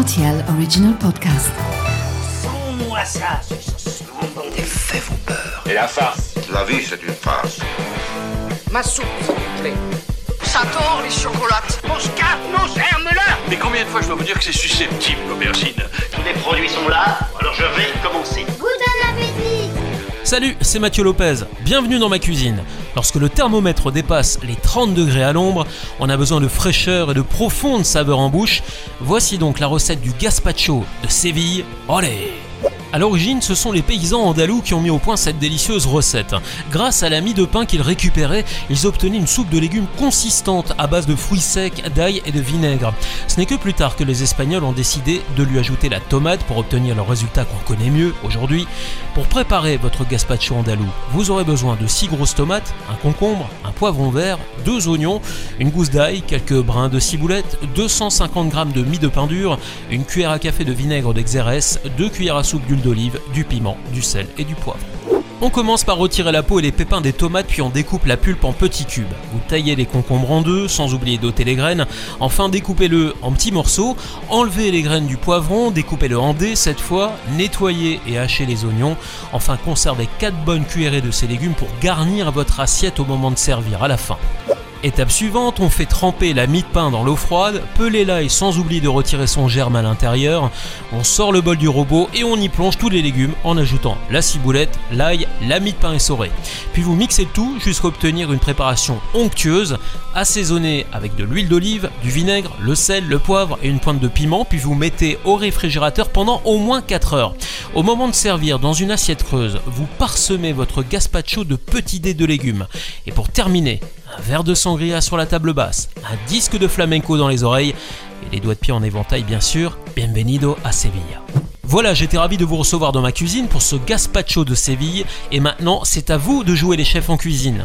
RTL Original Podcast. Sans-moi ça, ce Les faits vous peur. Et la farce La vie, c'est une farce. Ma soupe, s'il vous plaît. Ça tord les chocolates. Mon scarpe, non, ferme-la Mais combien de fois je dois vous dire que c'est susceptible, l'aubergine Salut, c'est Mathieu Lopez. Bienvenue dans ma cuisine. Lorsque le thermomètre dépasse les 30 degrés à l'ombre, on a besoin de fraîcheur et de profonde saveur en bouche. Voici donc la recette du gazpacho de Séville. Olé à l'origine, ce sont les paysans andalous qui ont mis au point cette délicieuse recette. Grâce à la mie de pain qu'ils récupéraient, ils obtenaient une soupe de légumes consistante à base de fruits secs, d'ail et de vinaigre. Ce n'est que plus tard que les Espagnols ont décidé de lui ajouter la tomate pour obtenir le résultat qu'on connaît mieux aujourd'hui. Pour préparer votre gazpacho andalou, vous aurez besoin de 6 grosses tomates, un concombre, un poivron vert, 2 oignons, une gousse d'ail, quelques brins de ciboulette, 250 g de mie de pain dur, une cuillère à café de vinaigre d'Exerès, 2 cuillères à soupe d'huile d'olive, du piment, du sel et du poivre. On commence par retirer la peau et les pépins des tomates puis on découpe la pulpe en petits cubes. Vous taillez les concombres en deux sans oublier d'ôter les graines. Enfin découpez-le en petits morceaux. Enlevez les graines du poivron, découpez-le en dés cette fois. Nettoyez et hachez les oignons. Enfin conservez 4 bonnes cuillerées de ces légumes pour garnir votre assiette au moment de servir à la fin. Étape suivante, on fait tremper la mie de pain dans l'eau froide, peler l'ail sans oublier de retirer son germe à l'intérieur, on sort le bol du robot et on y plonge tous les légumes en ajoutant la ciboulette, l'ail, la mie de pain essorée. Puis vous mixez tout jusqu'à obtenir une préparation onctueuse, assaisonnée avec de l'huile d'olive, du vinaigre, le sel, le poivre et une pointe de piment, puis vous mettez au réfrigérateur pendant au moins 4 heures. Au moment de servir dans une assiette creuse, vous parsemez votre gazpacho de petits dés de légumes. Et pour terminer, un verre de sangria sur la table basse, un disque de flamenco dans les oreilles et les doigts de pied en éventail bien sûr. Bienvenido à Sevilla. Voilà, j'étais ravi de vous recevoir dans ma cuisine pour ce gazpacho de Séville et maintenant c'est à vous de jouer les chefs en cuisine.